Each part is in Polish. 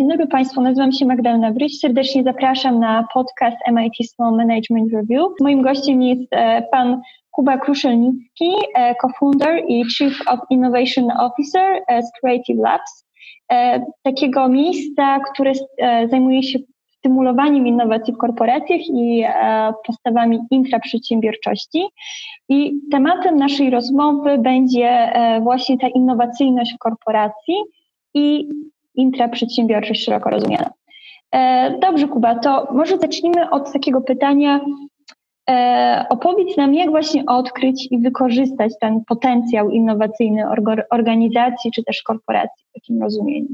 Dzień dobry Państwu, nazywam się Magdalena Wryś. Serdecznie zapraszam na podcast MIT Small Management Review. Moim gościem jest e, pan Kuba Kruszelnicki, e, co-founder i Chief of Innovation Officer z Creative Labs, takiego miejsca, które zajmuje się stymulowaniem innowacji w korporacjach i postawami intraprzedsiębiorczości. I tematem naszej rozmowy będzie właśnie ta innowacyjność w korporacji i intraprzedsiębiorczość szeroko rozumiana. E, dobrze, Kuba, to może zacznijmy od takiego pytania. E, opowiedz nam, jak właśnie odkryć i wykorzystać ten potencjał innowacyjny organizacji czy też korporacji w takim rozumieniu.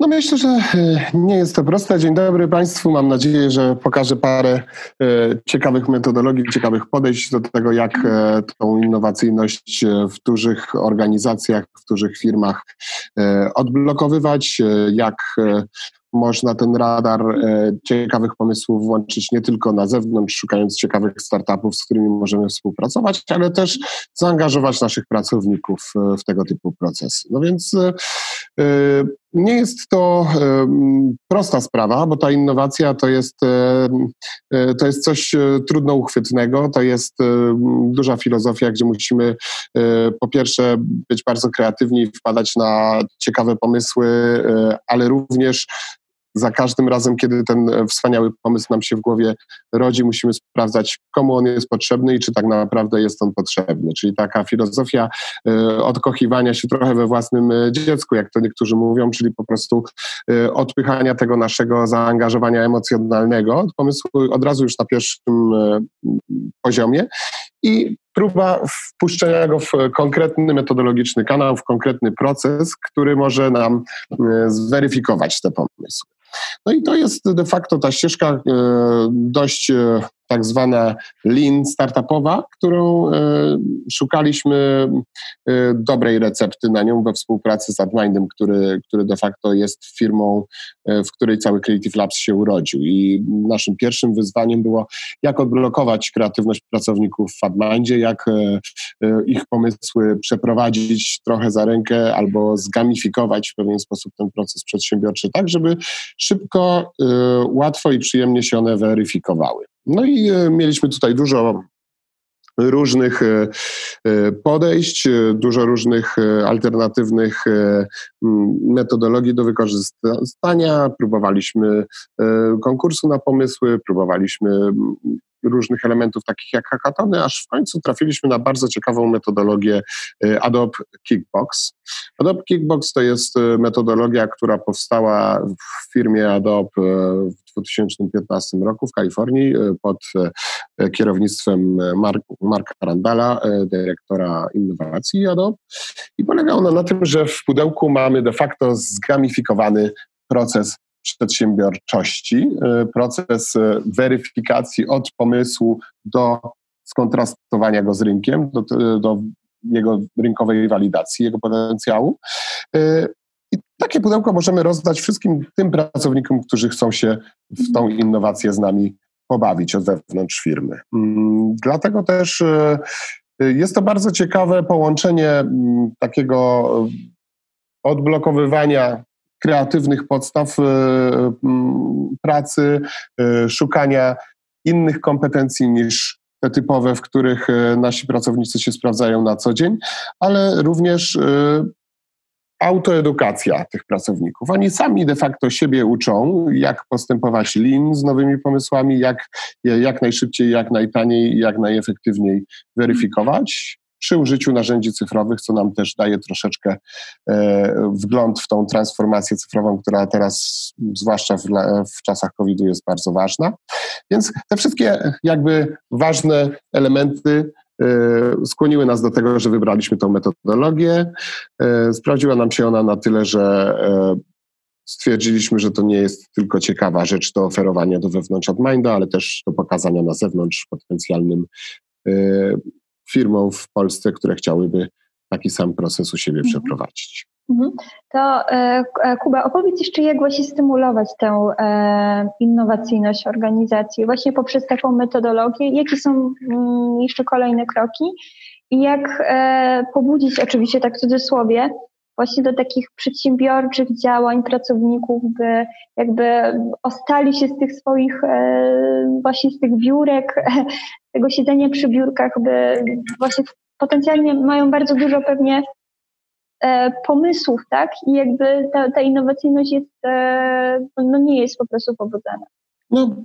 No myślę, że e, nie jest to proste. Dzień dobry Państwu. Mam nadzieję, że pokażę parę e, ciekawych metodologii, ciekawych podejść do tego, jak e, tą innowacyjność w dużych organizacjach, w dużych firmach odblokowywać, jak można ten radar ciekawych pomysłów włączyć nie tylko na zewnątrz, szukając ciekawych startupów, z którymi możemy współpracować, ale też zaangażować naszych pracowników w tego typu proces. No więc nie jest to prosta sprawa, bo ta innowacja to jest, to jest coś trudno uchwytnego, to jest duża filozofia, gdzie musimy po pierwsze być bardzo kreatywni wpadać na ciekawe pomysły, ale również za każdym razem, kiedy ten e, wspaniały pomysł nam się w głowie rodzi, musimy sprawdzać, komu on jest potrzebny i czy tak naprawdę jest on potrzebny. Czyli taka filozofia e, odkochiwania się trochę we własnym e, dziecku, jak to niektórzy mówią, czyli po prostu odpychania tego naszego zaangażowania emocjonalnego od pomysłu od razu już na pierwszym poziomie i próba wpuszczenia go w konkretny metodologiczny kanał, w konkretny proces, który może nam zweryfikować te pomysły. No i to jest de facto ta ścieżka e, dość e, tak zwana lean startupowa, którą e, szukaliśmy dobrej recepty na nią we współpracy z AdMindem, który, który de facto jest firmą, w której cały Creative Labs się urodził. I naszym pierwszym wyzwaniem było, jak odblokować kreatywność pracowników w AdMindzie, jak ich pomysły przeprowadzić trochę za rękę albo zgamifikować w pewien sposób ten proces przedsiębiorczy, tak żeby szybko, łatwo i przyjemnie się one weryfikowały. No i y, mieliśmy tutaj dużo różnych y, podejść, dużo różnych alternatywnych metodologii do wykorzystania. Próbowaliśmy konkursu na pomysły, próbowaliśmy różnych elementów takich jak hackatony, aż w końcu trafiliśmy na bardzo ciekawą metodologię y, Adobe Kickbox. Adobe Kickbox to jest y, metodologia, która powstała w firmie Adobe y, w 2015 roku w Kalifornii pod kierownictwem Mark, Marka Randala, dyrektora innowacji Adobe. I polega ona na tym, że w pudełku mamy de facto zgamifikowany proces przedsiębiorczości, y, proces y, weryfikacji od pomysłu do skontrastowania go z rynkiem, do, do jego rynkowej walidacji, jego potencjału. I takie pudełko możemy rozdać wszystkim tym pracownikom, którzy chcą się w tą innowację z nami pobawić od wewnątrz firmy. Mm, dlatego też jest to bardzo ciekawe połączenie mm, takiego odblokowywania kreatywnych podstaw e, pracy, e, szukania innych kompetencji niż te typowe, w których e, nasi pracownicy się sprawdzają na co dzień, ale również autoedukacja tych pracowników. Oni sami de facto siebie uczą, jak postępować lean z nowymi pomysłami, jak, jak najszybciej, jak najtaniej, jak najefektywniej weryfikować przy użyciu narzędzi cyfrowych, co nam też daje troszeczkę e, wgląd w tą transformację cyfrową, która teraz, zwłaszcza w, w czasach COVID-u, jest bardzo ważna. Więc te wszystkie jakby ważne elementy e, skłoniły nas do tego, że wybraliśmy tą metodologię. E, sprawdziła nam się ona na tyle, że stwierdziliśmy, że to nie jest tylko ciekawa rzecz do oferowania do wewnątrz AdMinda, ale też do pokazania na zewnątrz potencjalnym firmom w Polsce, które chciałyby taki sam proces u siebie mhm. przeprowadzić. Mhm. To e, e, Kuba, opowiedz jeszcze, jak właśnie stymulować tę e, innowacyjność organizacji właśnie poprzez taką metodologię. Jakie są mm, jeszcze kolejne kroki i jak pobudzić, oczywiście tak w cudzysłowie, właśnie do takich przedsiębiorczych działań pracowników, by jakby ostali się z tych swoich e, właśnie z tych biurek, tego siedzenia przy biurkach, by właśnie potencjalnie mają bardzo dużo pewnie e, pomysłów, tak? I jakby ta, ta innowacyjność jest, e, no nie jest po prostu pobudzana. No,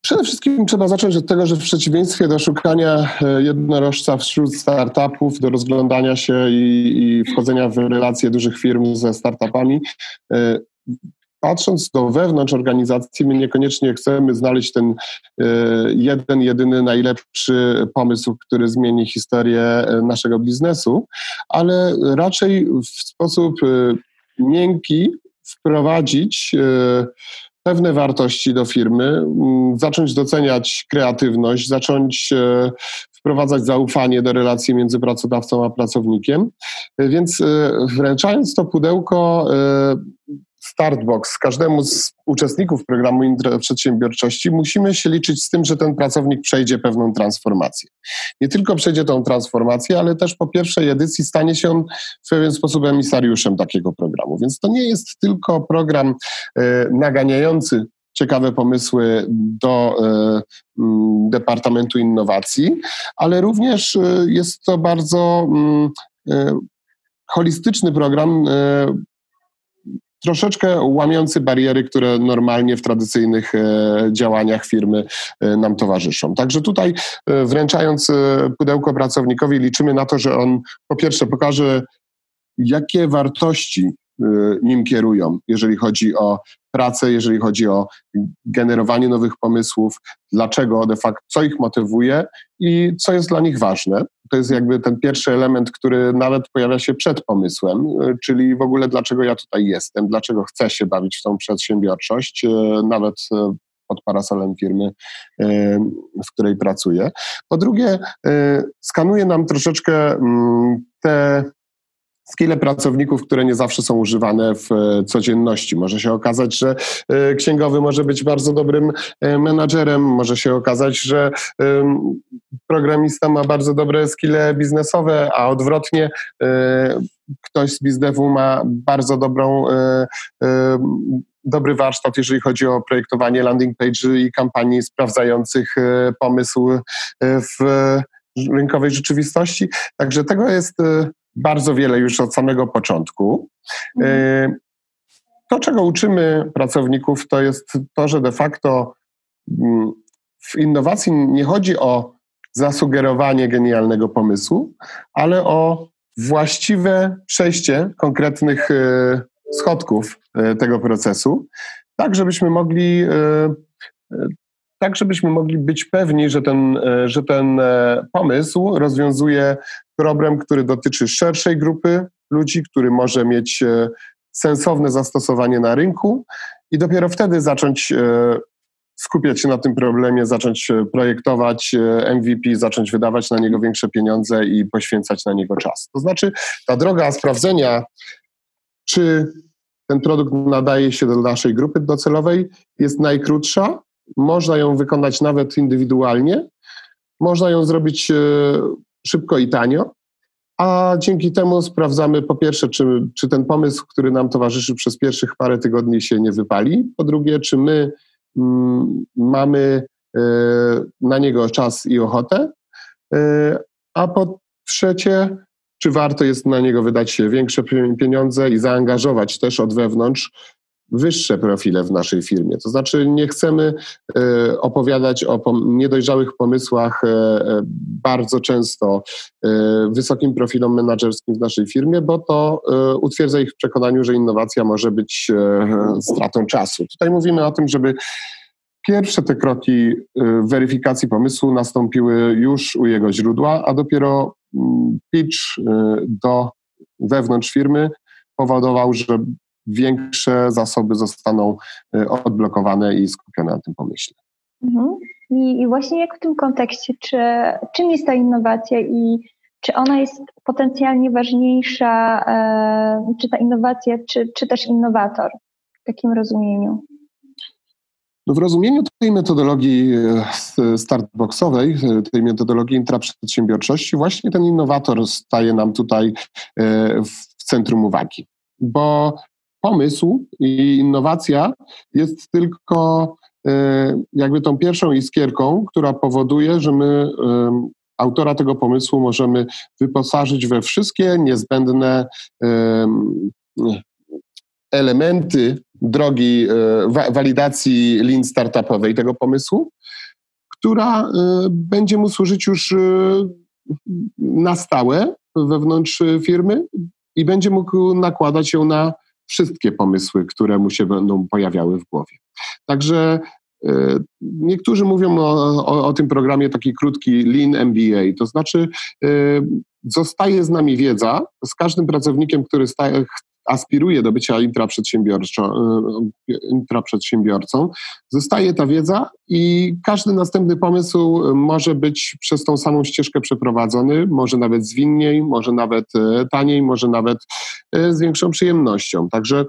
przede wszystkim trzeba zacząć od tego, że w przeciwieństwie do szukania e, jednorożca wśród startupów, do rozglądania się i, i wchodzenia w relacje dużych firm ze startupami, e, patrząc do wewnątrz organizacji, my niekoniecznie chcemy znaleźć ten e, jeden, jedyny, najlepszy pomysł, który zmieni historię naszego biznesu, ale raczej w sposób miękki wprowadzić pewne wartości do firmy, mm, zacząć doceniać kreatywność, zacząć e, wprowadzać zaufanie do relacji między pracodawcą a pracownikiem. Więc e, wręczając to pudełko e, Startbox każdemu z uczestników programu przedsiębiorczości musimy się liczyć z tym, że ten pracownik przejdzie pewną transformację. Nie tylko przejdzie tą transformację, ale też po pierwszej edycji stanie się on w pewien sposób emisariuszem takiego programu. Więc to nie jest tylko program e, naganiający ciekawe pomysły do e, Departamentu Innowacji, ale również e, jest to bardzo holistyczny program troszeczkę łamiący bariery, które normalnie w tradycyjnych e, działaniach firmy e, nam towarzyszą. Także tutaj e, wręczając pudełko pracownikowi liczymy na to, że on po pierwsze pokaże, jakie wartości nim kierują, jeżeli chodzi o pracę, jeżeli chodzi o generowanie nowych pomysłów, dlaczego de facto, co ich motywuje i co jest dla nich ważne. To jest jakby ten pierwszy element, który nawet pojawia się przed pomysłem, czyli w ogóle dlaczego ja tutaj jestem, dlaczego chcę się bawić w tą przedsiębiorczość, e, nawet pod parasolem firmy, w której pracuję. Po drugie, skanuje nam troszeczkę mm, te skille pracowników, które nie zawsze są używane w e, codzienności. Może się okazać, że e, księgowy może być bardzo dobrym e, menadżerem, może się okazać, że programista ma bardzo dobre skille biznesowe, a odwrotnie ktoś z biznesu ma bardzo dobrą dobry warsztat, jeżeli chodzi o projektowanie landing page i kampanii sprawdzających pomysł w rynkowej rzeczywistości. Także tego jest bardzo wiele już od samego początku. Mhm. E, to, czego uczymy pracowników, to jest to, że de facto mm, w innowacji nie chodzi o zasugerowanie genialnego pomysłu, ale o właściwe przejście konkretnych e, schodków e, tego procesu, tak żebyśmy mogli tak żebyśmy mogli być pewni, że ten, że ten pomysł rozwiązuje problem, który dotyczy szerszej grupy ludzi, który może mieć e, sensowne zastosowanie na rynku i dopiero wtedy zacząć e, skupiać się na tym problemie, zacząć e, projektować MVP, zacząć wydawać na niego większe pieniądze i poświęcać na niego czas. To znaczy, ta droga sprawdzenia, czy ten produkt nadaje się do naszej grupy docelowej, jest najkrótsza. Można ją wykonać nawet indywidualnie. Można ją zrobić szybko i tanio, a dzięki temu sprawdzamy po pierwsze, czy, czy ten pomysł, który nam towarzyszy przez pierwszych parę tygodni się nie wypali, po drugie, czy my mm, mamy y, na niego czas i ochotę, y, a po trzecie, czy warto jest na niego wydać większe pieniądze i zaangażować też od wewnątrz wyższe profile w naszej firmie. To znaczy nie chcemy e, opowiadać o niedojrzałych pomysłach e, e, bardzo często wysokim profilom menedżerskim w naszej firmie, bo to utwierdza ich w przekonaniu, że innowacja może być stratą czasu. Tutaj mówimy o tym, żeby pierwsze te kroki weryfikacji pomysłu nastąpiły już u jego źródła, a dopiero mm, pitch do wewnątrz firmy powodował, że większe zasoby zostaną y, odblokowane i skupione na tym pomyśle. Mhm. I, I, właśnie jak w tym kontekście, czy, czym jest ta innowacja i czy ona jest potencjalnie ważniejsza, e, czy ta innowacja, czy, czy też innowator w takim rozumieniu? No w rozumieniu tej metodologii e, startboxowej, e, tej metodologii intraprzedsiębiorczości, właśnie ten innowator staje nam tutaj w centrum uwagi. bo pomysł i innowacja jest tylko jakby tą pierwszą iskierką, która powoduje, że my autora tego pomysłu możemy wyposażyć we wszystkie niezbędne elementy drogi e, walidacji lin startupowej tego pomysłu, która e, będzie mu służyć już e, na stałe wewnątrz firmy i będzie mógł nakładać ją na wszystkie pomysły, które mu się będą pojawiały w głowie. Także Niektórzy mówią o, o, o, tym programie taki krótki Lean MBA, to znaczy zostaje z nami wiedza, z każdym pracownikiem, który staje, aspiruje do bycia intraprzedsiębiorcą, zostaje ta wiedza i każdy następny pomysł może być przez tą samą ścieżkę przeprowadzony, może nawet zwinniej, może nawet e, taniej, może nawet e, z większą przyjemnością. Także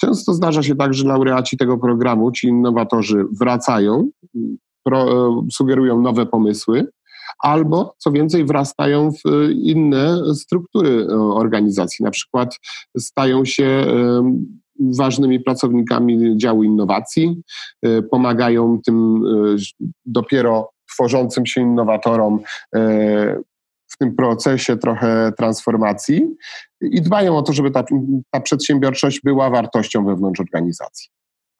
często zdarza się tak, że laureaci tego programu, ci innowatorzy wracają, pro, e, sugerują nowe pomysły, albo co więcej wrastają w e, inne struktury e, organizacji, na przykład stają się e, ważnymi pracownikami działu innowacji, pomagają tym dopiero tworzącym się innowatorom w tym procesie trochę transformacji i dbają o to, żeby ta, ta przedsiębiorczość była wartością wewnątrz organizacji.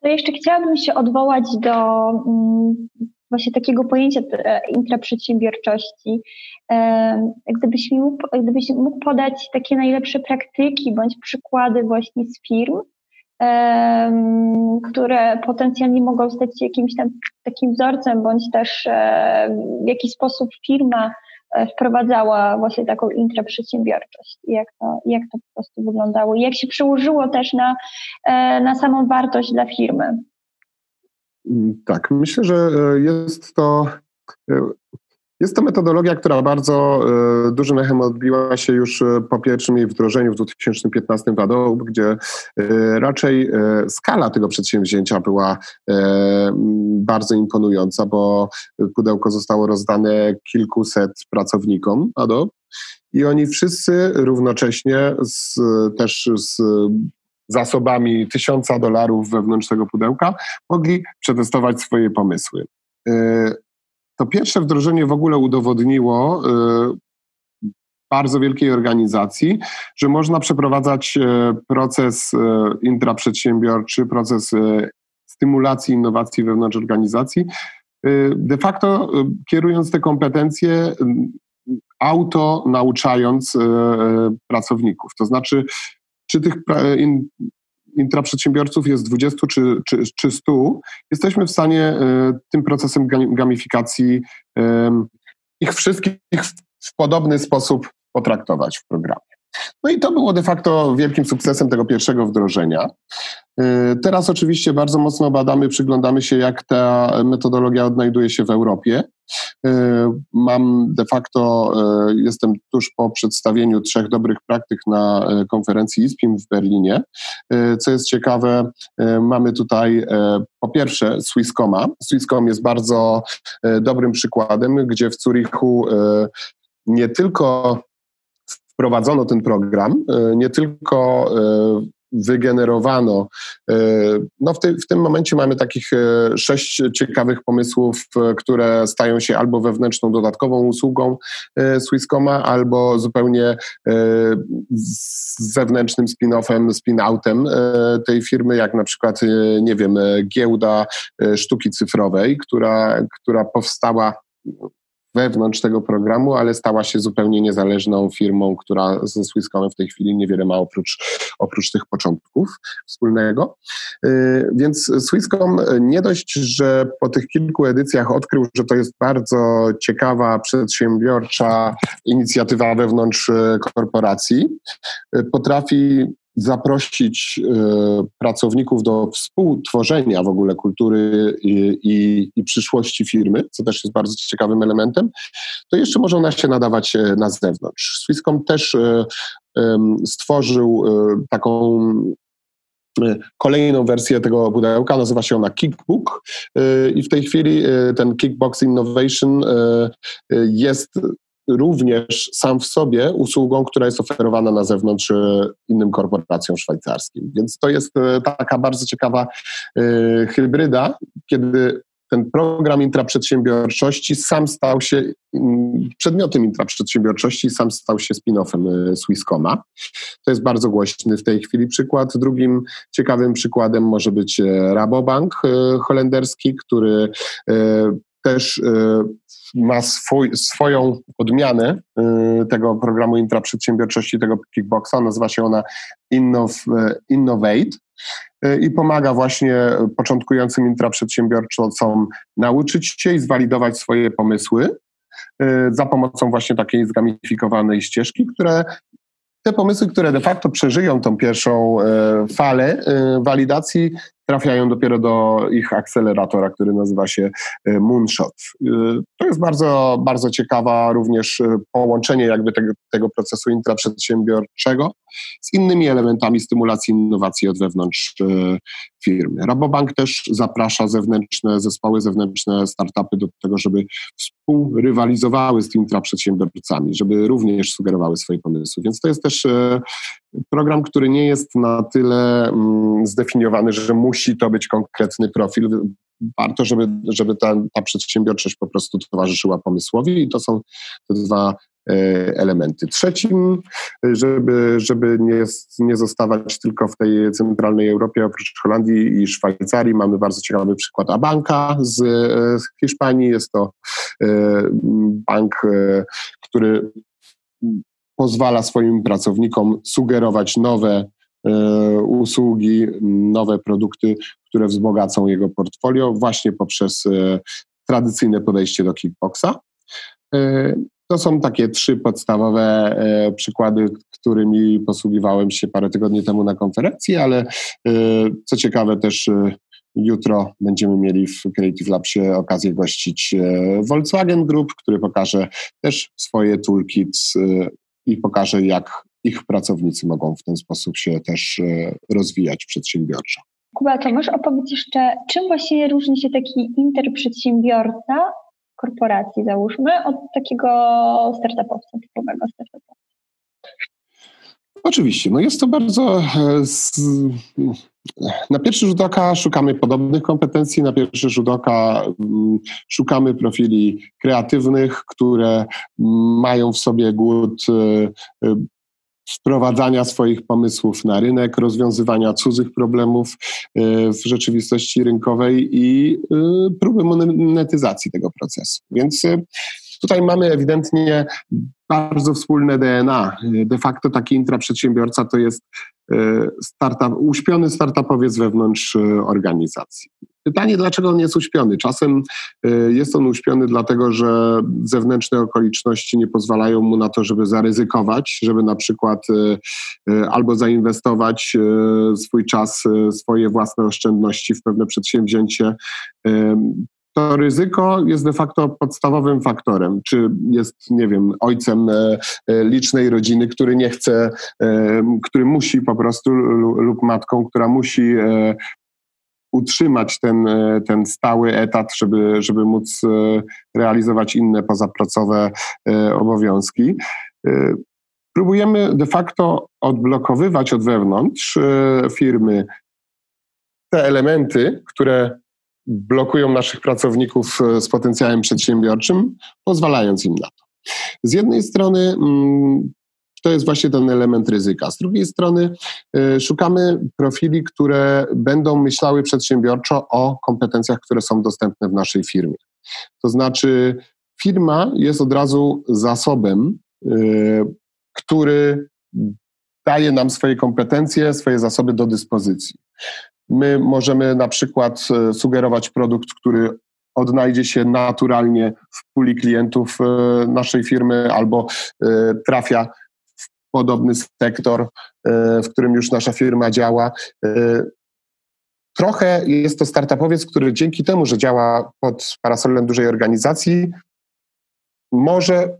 To jeszcze chciałabym się odwołać do mm, właśnie takiego pojęcia e, intraprzedsiębiorczości. E, gdybyś mógł, gdybyś mógł podać takie najlepsze praktyki bądź przykłady właśnie z firm, które potencjalnie mogą stać się jakimś tam takim wzorcem, bądź też e, w jaki sposób firma wprowadzała właśnie taką intraprzedsiębiorczość i jak to, jak to po prostu wyglądało i jak się przełożyło też na, na samą wartość dla firmy. Tak, myślę, że e, jest to. E, jest to metodologia, która bardzo e, dużym echem odbiła się już po pierwszym jej wdrożeniu w 2015 w Adobe, gdzie raczej skala tego przedsięwzięcia była bardzo imponująca, bo pudełko zostało rozdane kilkuset pracownikom Adobe i oni wszyscy równocześnie z, też z zasobami tysiąca dolarów wewnątrz tego pudełka, mogli przetestować swoje pomysły. E, to pierwsze wdrożenie w ogóle udowodniło e, bardzo wielkiej organizacji, że można przeprowadzać e, proces intraprzedsiębiorczy, proces stymulacji innowacji wewnątrz organizacji, de facto kierując te kompetencje auto nauczając pracowników. To znaczy czy tych intraprzedsiębiorców jest 20 czy, czy, czy 100, jesteśmy w stanie e, tym procesem gamifikacji ich wszystkich w podobny sposób potraktować w programie. No i to było de facto wielkim sukcesem tego pierwszego wdrożenia. Y, teraz oczywiście bardzo mocno badamy, przyglądamy się, jak ta metodologia odnajduje się w Europie. Y, mam de facto, y, jestem tuż po przedstawieniu trzech dobrych praktyk na konferencji ISPIM w Berlinie. Co jest ciekawe, mamy tutaj po pierwsze Swisscoma. Swisscom jest bardzo dobrym przykładem, gdzie w Zurichu nie tylko wprowadzono ten program, e, nie tylko e, wygenerowano. E, no w, ty, w, tym momencie mamy takich sześć ciekawych pomysłów, które stają się albo wewnętrzną dodatkową usługą Swisscoma, albo zupełnie zewnętrznym spin-offem, spin-outem tej firmy, jak na przykład, nie wiem, giełda sztuki cyfrowej, która, która powstała wewnątrz tego programu, ale stała się zupełnie niezależną firmą, która ze Swisscomem w tej chwili niewiele ma oprócz, oprócz tych początków wspólnego. Y, więc Swisscom nie dość, że po tych kilku edycjach odkrył, że to jest bardzo ciekawa, przedsiębiorcza inicjatywa wewnątrz y, korporacji, y, potrafi zaprosić e, pracowników do współtworzenia w ogóle kultury i, i, i, przyszłości firmy, co też jest bardzo ciekawym elementem, to jeszcze może ona się nadawać e, na zewnątrz. Swisscom też e, stworzył taką kolejną wersję tego pudełka, nazywa się ona Kickbook i w tej chwili ten Kickbox Innovation jest również sam w sobie usługą, która jest oferowana na zewnątrz innym korporacjom szwajcarskim. Więc to jest taka bardzo ciekawa hybryda, kiedy ten program intraprzedsiębiorczości sam stał się przedmiotem intraprzedsiębiorczości, sam stał się spin-offem Swisscoma. To jest bardzo głośny w tej chwili przykład. Drugim ciekawym przykładem może być Rabobank holenderski, który też ma swój, swoją odmianę y, tego programu intraprzedsiębiorczości, tego kickboxa. Nazywa się ona y, Innovate y, i pomaga właśnie początkującym intraprzedsiębiorcom nauczyć się i zwalidować swoje pomysły za pomocą właśnie takiej zgamifikowanej ścieżki, które te pomysły, które de facto przeżyją tą pierwszą falę walidacji, trafiają dopiero do ich akceleratora, który nazywa się e, Moonshot. E, to jest bardzo, bardzo ciekawa również e, połączenie jakby tego, tego procesu intraprzedsiębiorczego z innymi elementami stymulacji innowacji od wewnątrz firmy. Rabobank też zaprasza zewnętrzne zespoły, zewnętrzne startupy do tego, żeby współrywalizowały z intraprzedsiębiorcami, żeby również sugerowały swoje pomysły. Więc to jest też program, który nie jest na tyle mm, zdefiniowany, że musi to być konkretny profil. Warto, żeby, żeby ta, ta przedsiębiorczość po prostu towarzyszyła pomysłowi i to są te dwa e, elementy. Trzecim, żeby, żeby nie, nie zostawać tylko w tej centralnej Europie, oprócz Holandii i Szwajcarii, mamy bardzo ciekawy przykład Abanka z, z Hiszpanii. Jest to e, bank, e, który pozwala swoim pracownikom sugerować nowe e, usługi, nowe produkty, które wzbogacą jego portfolio właśnie poprzez e, tradycyjne podejście do kickboxa. E, to są takie trzy podstawowe przykłady, którymi posługiwałem się parę tygodni temu na konferencji, ale co ciekawe też Jutro będziemy mieli w Creative Labsie okazję gościć Volkswagen Group, który pokaże też swoje toolkits i pokaże, jak ich pracownicy mogą w ten sposób się też e, rozwijać przedsiębiorczo. Kuba, to możesz opowiedzieć jeszcze, czym właśnie różni się taki interprzedsiębiorca korporacji, załóżmy, od takiego startupowca, typowego startupowca? Oczywiście, no jest to bardzo. E, na pierwszy rzut oka szukamy podobnych kompetencji, na pierwszy rzut oka mm, szukamy profili kreatywnych, które mają w sobie głód e, e, wprowadzania swoich pomysłów na rynek, rozwiązywania cudzych problemów w rzeczywistości rynkowej i próby monetyzacji tego procesu. Więc tutaj mamy ewidentnie bardzo wspólne DNA. De facto taki intraprzedsiębiorca to jest e, startup, uśpiony startupowiec wewnątrz e, organizacji. Pytanie, dlaczego on jest uśpiony? Czasem e, jest on uśpiony dlatego, że zewnętrzne okoliczności nie pozwalają mu na to, żeby zaryzykować, żeby na przykład albo zainwestować swój czas, swoje własne oszczędności w pewne przedsięwzięcie, to ryzyko jest de facto podstawowym faktorem. Czy jest, nie wiem, ojcem e, e, licznej rodziny, który nie chce, e, który musi po prostu, lub matką, która musi utrzymać ten, ten stały etat, żeby, żeby móc realizować inne pozapracowe obowiązki. Próbujemy de facto odblokowywać od wewnątrz firmy te elementy, które blokują naszych pracowników e, z potencjałem przedsiębiorczym, pozwalając im na to. Z jednej strony mm, to jest właśnie ten element ryzyka. Z drugiej strony e, szukamy profili, które będą myślały przedsiębiorczo o kompetencjach, które są dostępne w naszej firmie. To znaczy, firma jest od razu zasobem, e, który daje nam swoje kompetencje, swoje zasoby do dyspozycji. My możemy na przykład e, sugerować produkt, który odnajdzie się naturalnie w puli klientów e, naszej firmy albo e, trafia w podobny sektor, w którym już nasza firma działa. Trochę jest to startupowiec, który dzięki temu, że działa pod parasolem dużej organizacji, może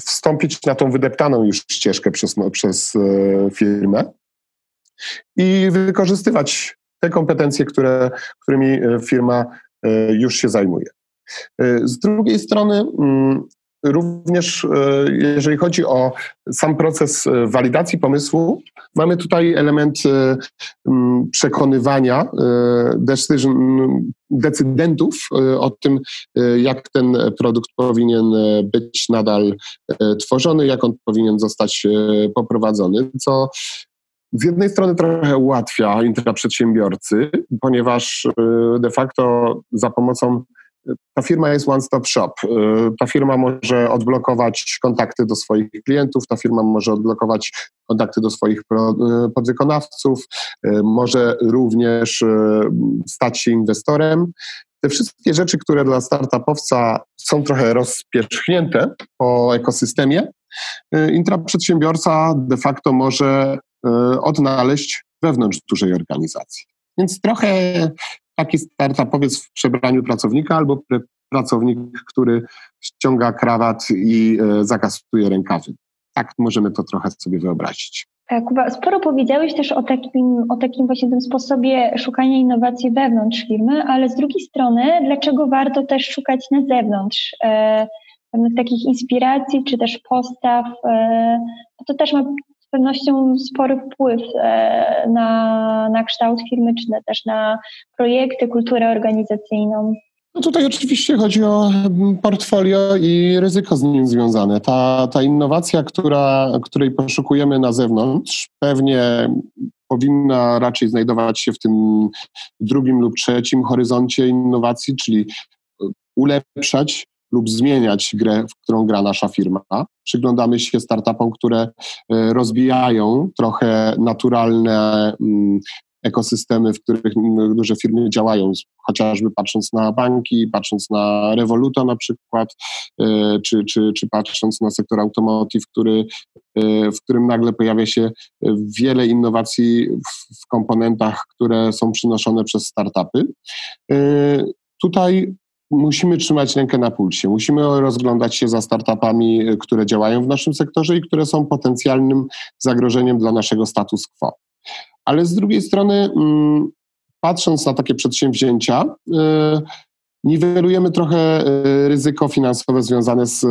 wstąpić na tą wydeptaną już ścieżkę przez, no, przez firmę i wykorzystywać te kompetencje, które, którymi e, firma e, już się zajmuje. E, z drugiej strony, mm, również jeżeli chodzi o sam proces walidacji pomysłu, mamy tutaj element e, przekonywania decydentów o tym, jak ten produkt powinien być nadal tworzony, jak on powinien zostać poprowadzony, co z jednej strony trochę ułatwia intraprzedsiębiorcy, ponieważ de facto za pomocą ta firma jest one-stop shop. Y, ta firma może odblokować kontakty do swoich klientów, ta firma może odblokować kontakty do swoich y, podwykonawców, y, może również stać się inwestorem. Te wszystkie rzeczy, które dla startupowca są trochę rozpierzchnięte po ekosystemie, intraprzedsiębiorca de facto może odnaleźć wewnątrz dużej organizacji. Więc trochę taki startupowiec w przebraniu pracownika albo pracownik, który ściąga krawat i e, zakasuje rękawy. Tak możemy to trochę sobie wyobrazić. Tak, Kuba, sporo powiedziałeś też o takim, o takim właśnie tym sposobie szukania innowacji wewnątrz firmy, ale z drugiej strony, dlaczego warto też szukać na zewnątrz e, pewnych takich inspiracji czy też postaw? E, to też ma z pewnością spory wpływ e, na, na kształt firmy, czy też na projekty, kulturę organizacyjną. No tutaj oczywiście chodzi o mm, portfolio i ryzyko z nim związane. Ta, ta innowacja, która, której poszukujemy na zewnątrz, pewnie powinna raczej znajdować się w tym drugim lub trzecim horyzoncie innowacji, czyli ulepszać lub zmieniać grę, w którą gra nasza firma. Przyglądamy się startupom, które e, rozbijają trochę naturalne mm, ekosystemy, w których duże firmy działają, chociażby patrząc na banki, patrząc na Revoluta na przykład, e, czy, czy, czy patrząc na sektor automotive, który, e, w którym nagle pojawia się wiele innowacji w, w komponentach, które są przynoszone przez startupy. Tutaj musimy trzymać rękę na pulsie. Musimy rozglądać się za startupami, które działają w naszym sektorze i które są potencjalnym zagrożeniem dla naszego status quo. Ale z drugiej strony, mm, patrząc na takie przedsięwzięcia, y, niwelujemy trochę y, ryzyko finansowe związane z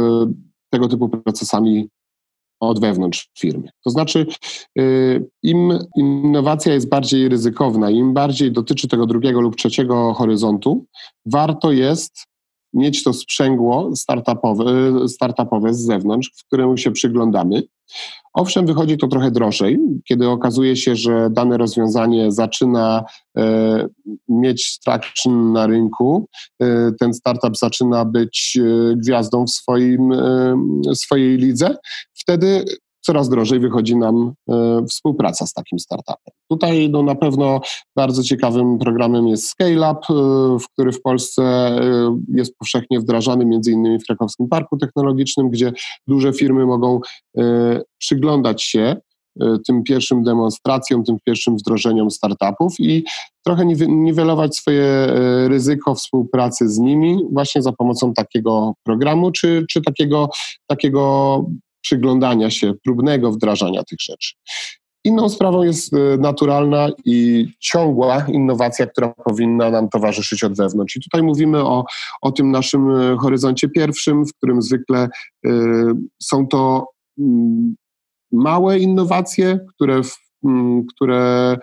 tego typu procesami od wewnątrz firmy. To znaczy, y, im innowacja jest bardziej ryzykowna, im bardziej dotyczy tego drugiego lub trzeciego horyzontu, warto jest mieć to sprzęgło startupowe, startupowe z zewnątrz, w któremu się przyglądamy. Owszem, wychodzi to trochę drożej, kiedy okazuje się, że dane rozwiązanie zaczyna e, mieć traction na rynku, e, ten startup zaczyna być e, gwiazdą w swoim, e, swojej lidze, wtedy coraz drożej wychodzi nam e, współpraca z takim startupem. Tutaj no, na pewno bardzo ciekawym programem jest Scale Up, e, w który w Polsce e, jest powszechnie wdrażany między innymi w Krakowskim Parku Technologicznym, gdzie duże firmy mogą przyglądać się tym pierwszym demonstracjom, tym pierwszym wdrożeniom startupów i trochę niwelować swoje ryzyko współpracy z nimi właśnie za pomocą takiego programu, czy, czy takiego, takiego przyglądania się, próbnego wdrażania tych rzeczy. Inną sprawą jest e, naturalna i ciągła innowacja, która powinna nam towarzyszyć od wewnątrz. I tutaj mówimy o, o tym naszym e, horyzoncie pierwszym, w którym zwykle y, są to y, małe innowacje, które, y, które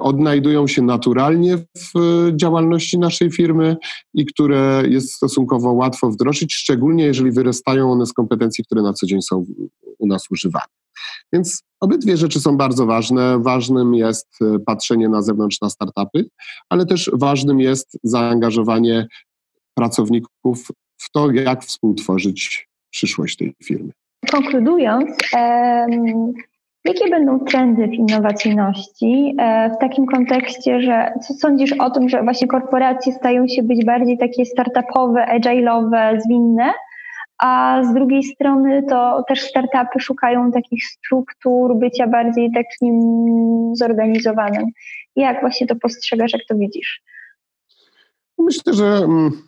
odnajdują się naturalnie w działalności naszej firmy i które jest stosunkowo łatwo wdrożyć, szczególnie jeżeli wyrastają one z kompetencji, które na co dzień są u nas używane. Więc obydwie rzeczy są bardzo ważne. Ważnym jest e, patrzenie na zewnątrz na startupy, ale też ważnym jest zaangażowanie pracowników w to, jak współtworzyć przyszłość tej firmy. Konkludując, jakie będą trendy w innowacyjności e, w takim kontekście, że co sądzisz o tym, że właśnie korporacje stają się być bardziej takie startupowe, agile'owe, zwinne, a z drugiej strony to też startupy szukają takich struktur, bycia bardziej takim zorganizowanym. Jak właśnie to postrzegasz, jak to widzisz? Myślę, że mm,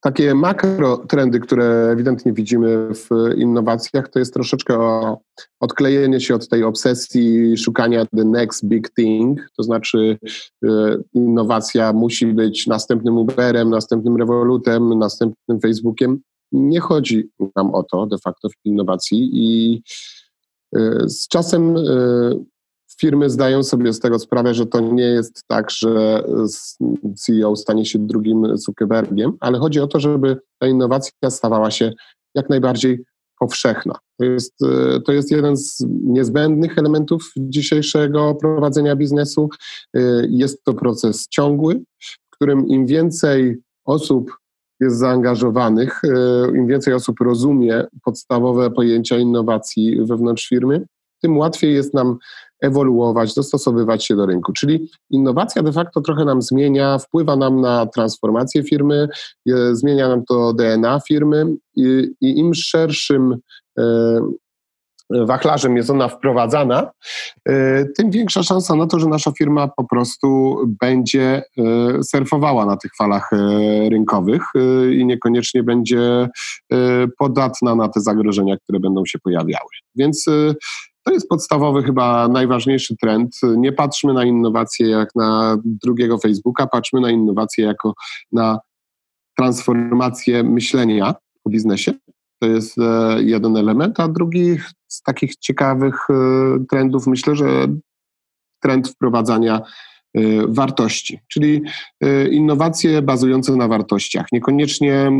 takie makro trendy, które ewidentnie widzimy w innowacjach, to jest troszeczkę o odklejenie się od tej obsesji szukania the next big thing, to znaczy y, innowacja musi być następnym Uberem, następnym Revolutem, następnym Facebookiem. nie chodzi nam o to de facto w innowacji i z czasem firmy zdają sobie z tego sprawę, że to nie jest tak, że CEO stanie się drugim Zuckerbergiem, ale chodzi o to, żeby ta innowacja stawała się jak najbardziej powszechna. To jest, e, to jest jeden z niezbędnych elementów dzisiejszego prowadzenia biznesu. E, jest to proces ciągły, w którym im więcej osób jest zaangażowanych, e, im więcej osób rozumie podstawowe pojęcia innowacji wewnątrz firmy, tym łatwiej jest nam ewoluować, dostosowywać się do rynku. Czyli innowacja de facto trochę nam zmienia, wpływa nam na transformację firmy, zmienia nam to DNA firmy i, i im szerszym e, wachlarzem jest ona wprowadzana, e, tym większa szansa na to, że nasza firma po prostu będzie e, surfowała na tych falach rynkowych i niekoniecznie będzie podatna na te zagrożenia, które będą się pojawiały. Więc to jest podstawowy, chyba najważniejszy trend. Nie patrzmy na innowacje jak na drugiego Facebooka, patrzmy na innowacje jako na transformację myślenia o biznesie. To jest e, jeden element, a drugi z takich ciekawych e, trendów myślę, że trend wprowadzania wartości, czyli y, innowacje bazujące na wartościach, niekoniecznie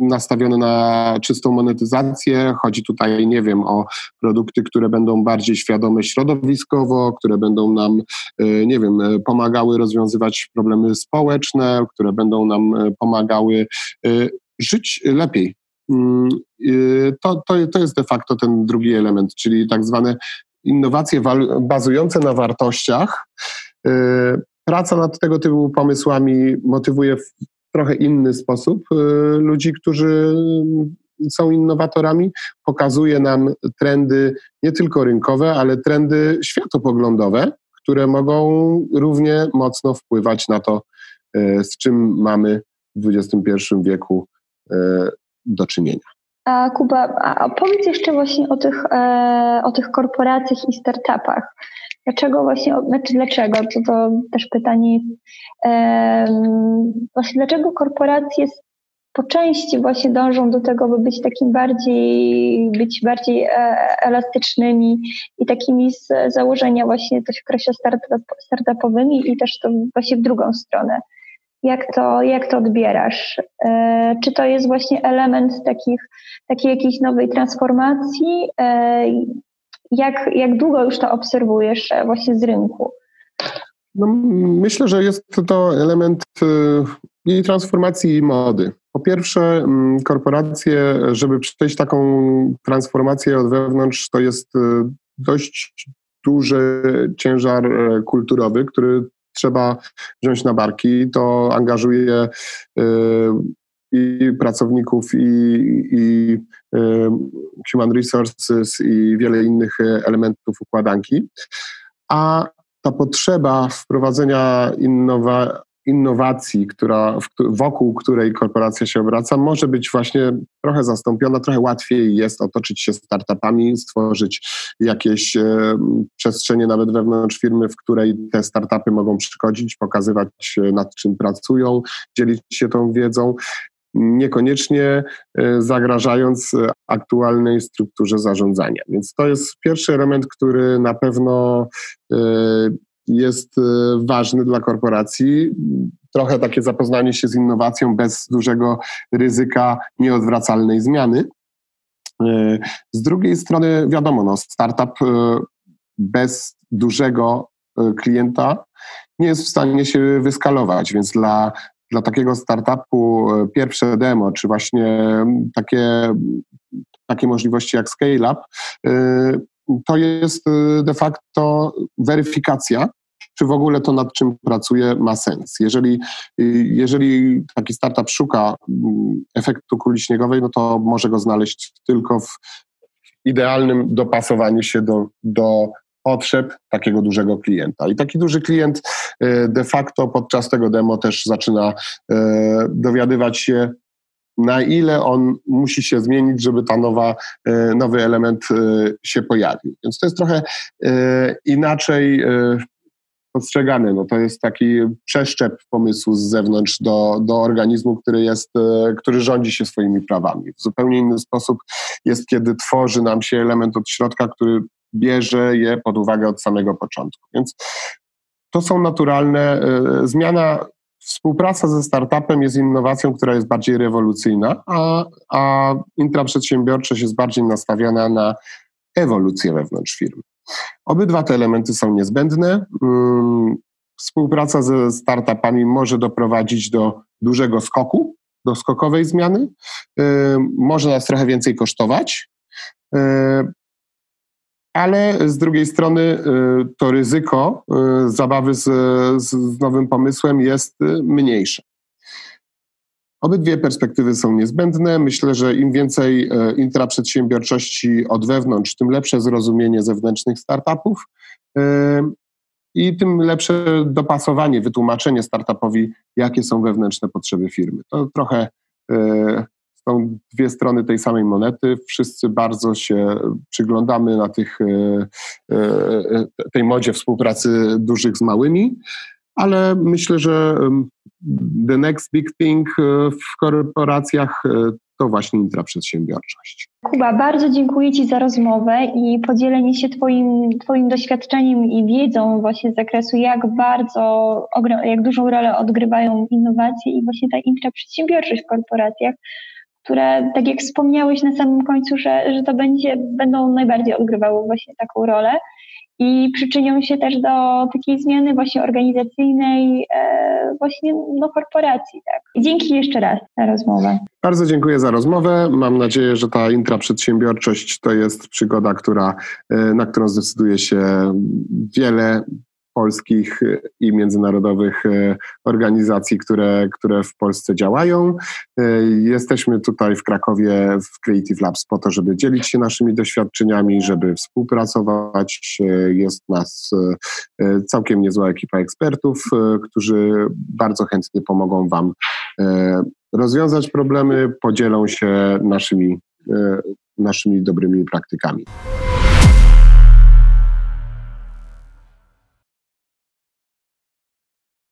nastawione na czystą monetyzację. Chodzi tutaj, nie wiem, o produkty, które będą bardziej świadome środowiskowo, które będą nam, y, nie wiem, pomagały rozwiązywać problemy społeczne, które będą nam pomagały żyć lepiej. Mm, to, to, to jest de facto ten drugi element, czyli tak zwane innowacje bazujące na wartościach, Y, praca nad tego typu pomysłami motywuje w trochę inny sposób y, ludzi, którzy są innowatorami, pokazuje nam trendy nie tylko rynkowe, ale trendy światopoglądowe, które mogą równie mocno wpływać na to, y, z czym mamy w XXI wieku do czynienia. A Kuba, a powiedz jeszcze właśnie o tych, e, o tych korporacjach i startupach. Dlaczego właśnie, znaczy dlaczego, to, to też pytanie, właśnie dlaczego korporacje po części właśnie dążą do tego, by być takim bardziej, być bardziej e, elastycznymi i takimi z założenia właśnie to się określa startup, startupowymi i też to właśnie w drugą stronę. Jak to, jak to odbierasz? E, czy to jest właśnie element takich, takiej jakiejś nowej transformacji? E, jak, jak długo już to obserwujesz e, właśnie z rynku? No, myślę, że jest to element i transformacji i mody. Po pierwsze, korporacje, żeby przejść taką transformację od wewnątrz, to jest dość duży ciężar kulturowy, który trzeba wziąć na barki. To angażuje y, i pracowników, i, i human resources, i wiele innych elementów układanki. A ta potrzeba wprowadzenia innowa, innowacji, która, wokół której korporacja się obraca, może być właśnie trochę zastąpiona, trochę łatwiej jest otoczyć się startupami, stworzyć jakieś e, przestrzenie nawet wewnątrz firmy, w której te startupy mogą przychodzić, pokazywać nad czym pracują, dzielić się tą wiedzą niekoniecznie e, zagrażając aktualnej strukturze zarządzania. Więc to jest pierwszy element, który na pewno e, jest e, ważny dla korporacji. Trochę takie zapoznanie się z innowacją bez dużego ryzyka nieodwracalnej zmiany. Z drugiej strony, wiadomo, no, startup bez dużego klienta nie jest w stanie się wyskalować, więc dla, dla takiego startupu pierwsze demo, czy właśnie takie, takie możliwości jak scale-up, to jest y, de facto weryfikacja, czy w ogóle to, nad czym pracuje, ma sens. Jeżeli, jeżeli taki startup szuka mm, efektu kuli śniegowej, no to może go znaleźć tylko w idealnym dopasowaniu się do, do potrzeb takiego dużego klienta. I taki duży klient y, de facto podczas tego demo też zaczyna dowiadywać się, na ile on musi się zmienić, żeby ta nowa, e, nowy element się pojawił. Więc to jest trochę inaczej postrzegane. No to jest taki przeszczep pomysłu z zewnątrz do, do organizmu, który, jest, który rządzi się swoimi prawami. W zupełnie inny sposób jest, kiedy tworzy nam się element od środka, który bierze je pod uwagę od samego początku. Więc to są naturalne. Zmiana Współpraca ze startupem jest innowacją, która jest bardziej rewolucyjna, a, a intraprzedsiębiorczość jest bardziej nastawiona na ewolucję wewnątrz firmy. Obydwa te elementy są niezbędne. Mm, współpraca ze startupami może doprowadzić do dużego skoku, do skokowej zmiany. Może nas trochę więcej kosztować, ale z drugiej strony y, to ryzyko y, zabawy z, z nowym pomysłem jest y, mniejsze. Obydwie perspektywy są niezbędne. Myślę, że im więcej intraprzedsiębiorczości od wewnątrz, tym lepsze zrozumienie zewnętrznych startupów i tym lepsze dopasowanie, wytłumaczenie startupowi, jakie są wewnętrzne potrzeby firmy. To trochę są dwie strony tej samej monety. Wszyscy bardzo się przyglądamy na tych, e, e, tej modzie współpracy dużych z małymi, ale myślę, że the next big thing e, w korporacjach to właśnie intraprzedsiębiorczość. Kuba, bardzo dziękuję Ci za rozmowę i podzielenie się twoim, twoim doświadczeniem i wiedzą właśnie z zakresu, jak bardzo, jak dużą rolę odgrywają innowacje i właśnie ta intraprzedsiębiorczość w korporacjach które, tak jak wspomniałeś na samym końcu, że, że to będzie, będą najbardziej odgrywały właśnie taką rolę i przyczynią się też do takiej zmiany właśnie organizacyjnej e, właśnie do korporacji. Tak. Dzięki jeszcze raz za rozmowę. Bardzo dziękuję za rozmowę. Mam nadzieję, że ta intraprzedsiębiorczość to jest przygoda, która, e, na którą zdecyduje się wiele polskich i międzynarodowych e, organizacji, które, które w Polsce działają. E, jesteśmy tutaj w Krakowie w Creative Labs po to, żeby dzielić się naszymi doświadczeniami, żeby współpracować. E, jest nas całkiem niezła ekipa ekspertów, którzy bardzo chętnie pomogą Wam rozwiązać problemy, podzielą się naszymi, naszymi dobrymi praktykami.